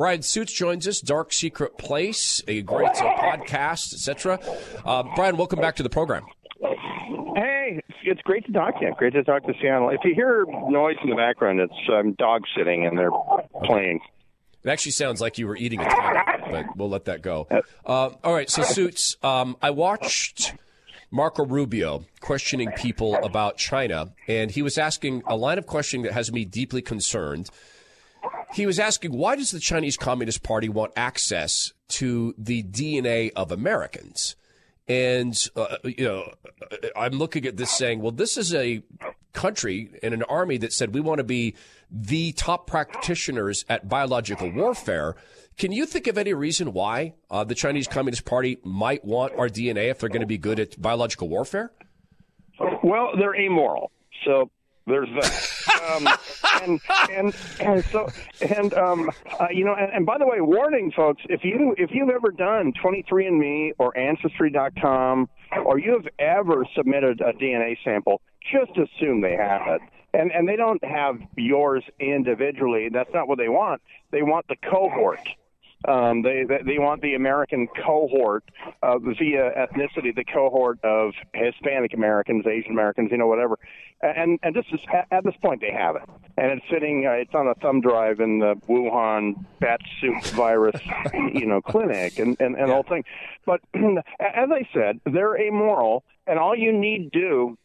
Bryan Suits joins us, Dark Secret Place, a great uh, podcast, etc. Uh, Bryan, welcome back to the program. Hey, it's great to talk to you. Great to talk to Seattle. If you hear noise in the background, it's um, dog sitting and they're playing. It actually sounds like you were eating a tiger, but we'll let that go. Uh, all right, so Suits, um, I watched Marco Rubio questioning people about China, and he was asking a line of questioning that has me deeply concerned. He was asking, why does the Chinese Communist Party want access to the DNA of Americans? And, uh, you know, I'm looking at this saying, well, this is a country and an army that said we want to be the top practitioners at biological warfare. Can you think of any reason why uh, the Chinese Communist Party might want our DNA if they're going to be good at biological warfare? Well, they're amoral. So there's that. Um, and, and and so and um, uh, you know and, and, by the way, warning folks: if you if you've ever done 23andMe or Ancestry.com or you have ever submitted a DNA sample, just assume they have it. And and they don't have yours individually. That's not what they want. They want the cohort. Um, they, they, they want the American cohort uh, via ethnicity, the cohort of Hispanic Americans, Asian Americans, you know, whatever. And and this is at this point they have it, and it's sitting. Uh, it's on a thumb drive in the Wuhan bat soup virus, you know, clinic, and and, and yeah. whole thing. But as I said, they're amoral, and all you need do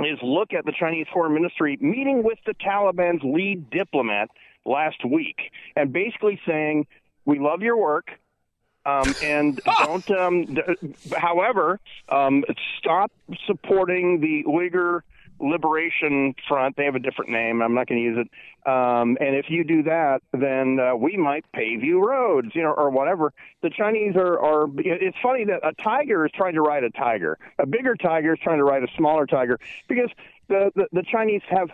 is look at the Chinese Foreign Ministry meeting with the Taliban's lead diplomat last week, and basically saying we love your work. Um, and don't. Um, however, um, stop supporting the Uyghur Liberation Front. They have a different name. I'm not going to use it. Um, and if you do that, then uh, we might pave you roads, you know, or whatever. The Chinese are, are. It's funny that a tiger is trying to ride a tiger. A bigger tiger is trying to ride a smaller tiger because the the, the Chinese have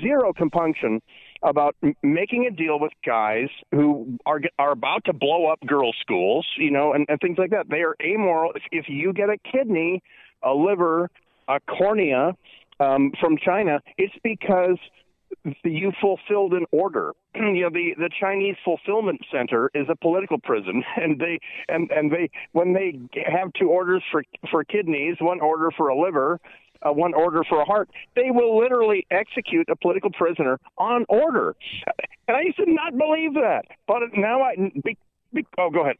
zero compunction about making a deal with guys who are are about to blow up girls' schools, you know, and, and things like that. They are amoral. If, if you get a kidney, a liver, a cornea um, from China, it's because you fulfilled an order. you know, the the Chinese fulfillment center is a political prison, and they and and they when they have two orders for for kidneys, one order for a liver, uh, one order for a heart, they will literally execute a political prisoner on order. And I used to not believe that, but now I. Be, be, oh, go ahead.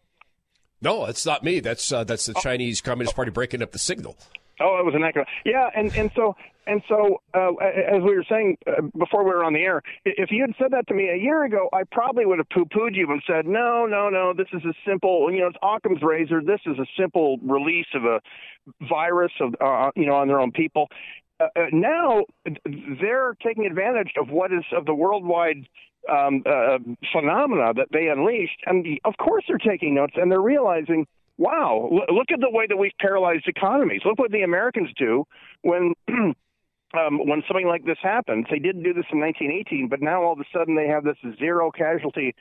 No, it's not me. That's uh, that's the. Chinese Communist Party breaking up the signal. Oh, it was an echo. Yeah, and and so and so uh, as we were saying uh, before we were on the air, if you had said that to me a year ago, I probably would have poo-pooed you and said, no, no, no, this is a simple, you know, it's Occam's razor. This is a simple release of a virus of, uh, you know, on their own people. Uh, uh now they're taking advantage of what is of the worldwide um, uh, phenomena that they unleashed, and of course they're taking notes and they're realizing wow, look at the way that we've paralyzed economies. Look what the Americans do when. Um, when something like this happens, they didn't do this in 1918, but now all of a sudden they have this zero casualty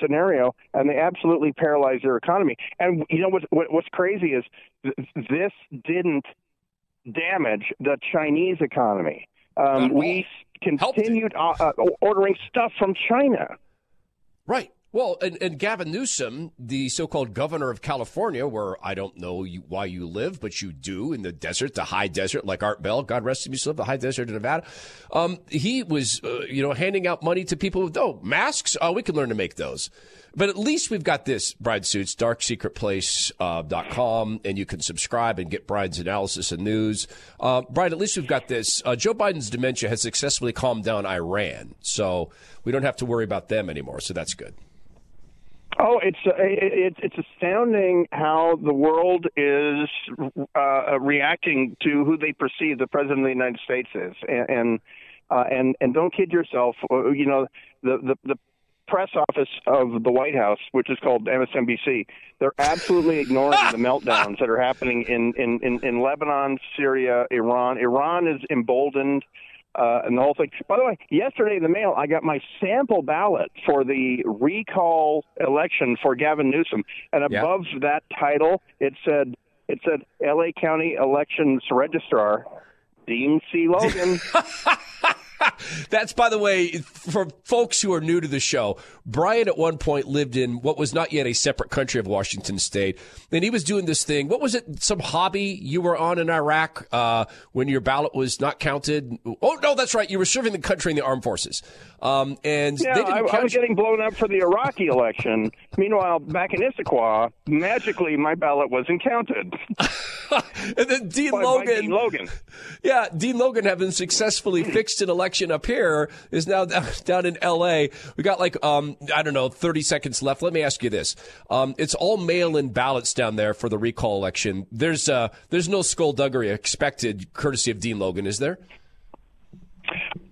scenario, and they absolutely paralyze their economy. And you know what, what what's crazy is th- this didn't damage the Chinese economy. Um, we continued uh, uh, ordering stuff from China. Right. Well, and, and, Gavin Newsom, the so-called governor of California, where I don't know you, why you live, but you do in the desert, the high desert, like Art Bell, God rest him, still the high desert of Nevada. Um, he was, uh, you know, handing out money to people with, oh, masks? Oh, we can learn to make those. But at least we've got this, Bryan Suits, darksecretplace.com, uh, and you can subscribe and get Bryan's analysis and news. Uh, Bryan, at least we've got this. Uh, Joe Biden's dementia has successfully calmed down Iran, so we don't have to worry about them anymore, so that's good. Oh, it's uh, it's it's astounding how the world is uh, reacting to who they perceive the president of the United States is, and and uh, and, and don't kid yourself. Uh, you know, the the, the press office of the White House, which is called MSNBC, they're absolutely ignoring the meltdowns that are happening in, in, in, in Lebanon, Syria, Iran. Iran is emboldened uh, and the whole thing. By the way, yesterday in the mail, I got my sample ballot for the recall election for Gavin Newsom, and above yeah. that title, it said it said L.A. County Elections Registrar, Dean C. Logan. That's, by the way, for folks who are new to the show, Bryan at one point lived in what was not yet a separate country of Washington State. And he was doing this thing. What was it? Some hobby you were on in Iraq uh, when your ballot was not counted? Oh, no, that's right. You were serving the country in the armed forces. Um, and yeah, they didn't I, count I was getting blown up for the Iraqi election. Meanwhile, back in Issaquah, magically my ballot wasn't counted. and then Dean By- by Logan. Dean Logan. Yeah, Dean Logan, having successfully fixed an election up here, is now down, in L.A. We got like um, I don't know, thirty seconds left. Let me ask you this: um, It's all mail-in ballots down there for the recall election. There's uh, there's no skullduggery expected, courtesy of Dean Logan, is there?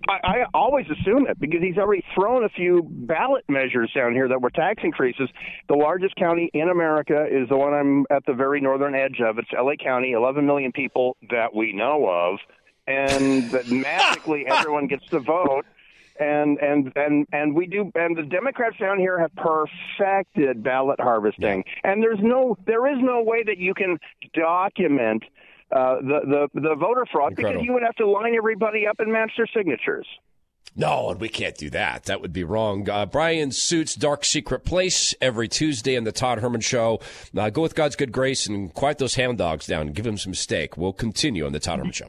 I, I always assume it because he's already thrown a few ballot measures down here that were tax increases. The largest county in America is the one I'm at the very northern edge of. It's LA County, 11 million people that we know of, and that magically everyone gets to vote. And and and and we do. And the Democrats down here have perfected ballot harvesting. And there's no, there is no way that you can document uh, the the the voter fraud because you would have to line everybody up and match their signatures. No, and we can't do that. That would be wrong. Uh, Bryan Suits Dark Secret Place every Tuesday on the Todd Herman Show. Uh, go with God's good grace and quiet those hound dogs down and give him some steak. We'll continue on the Todd Herman Show.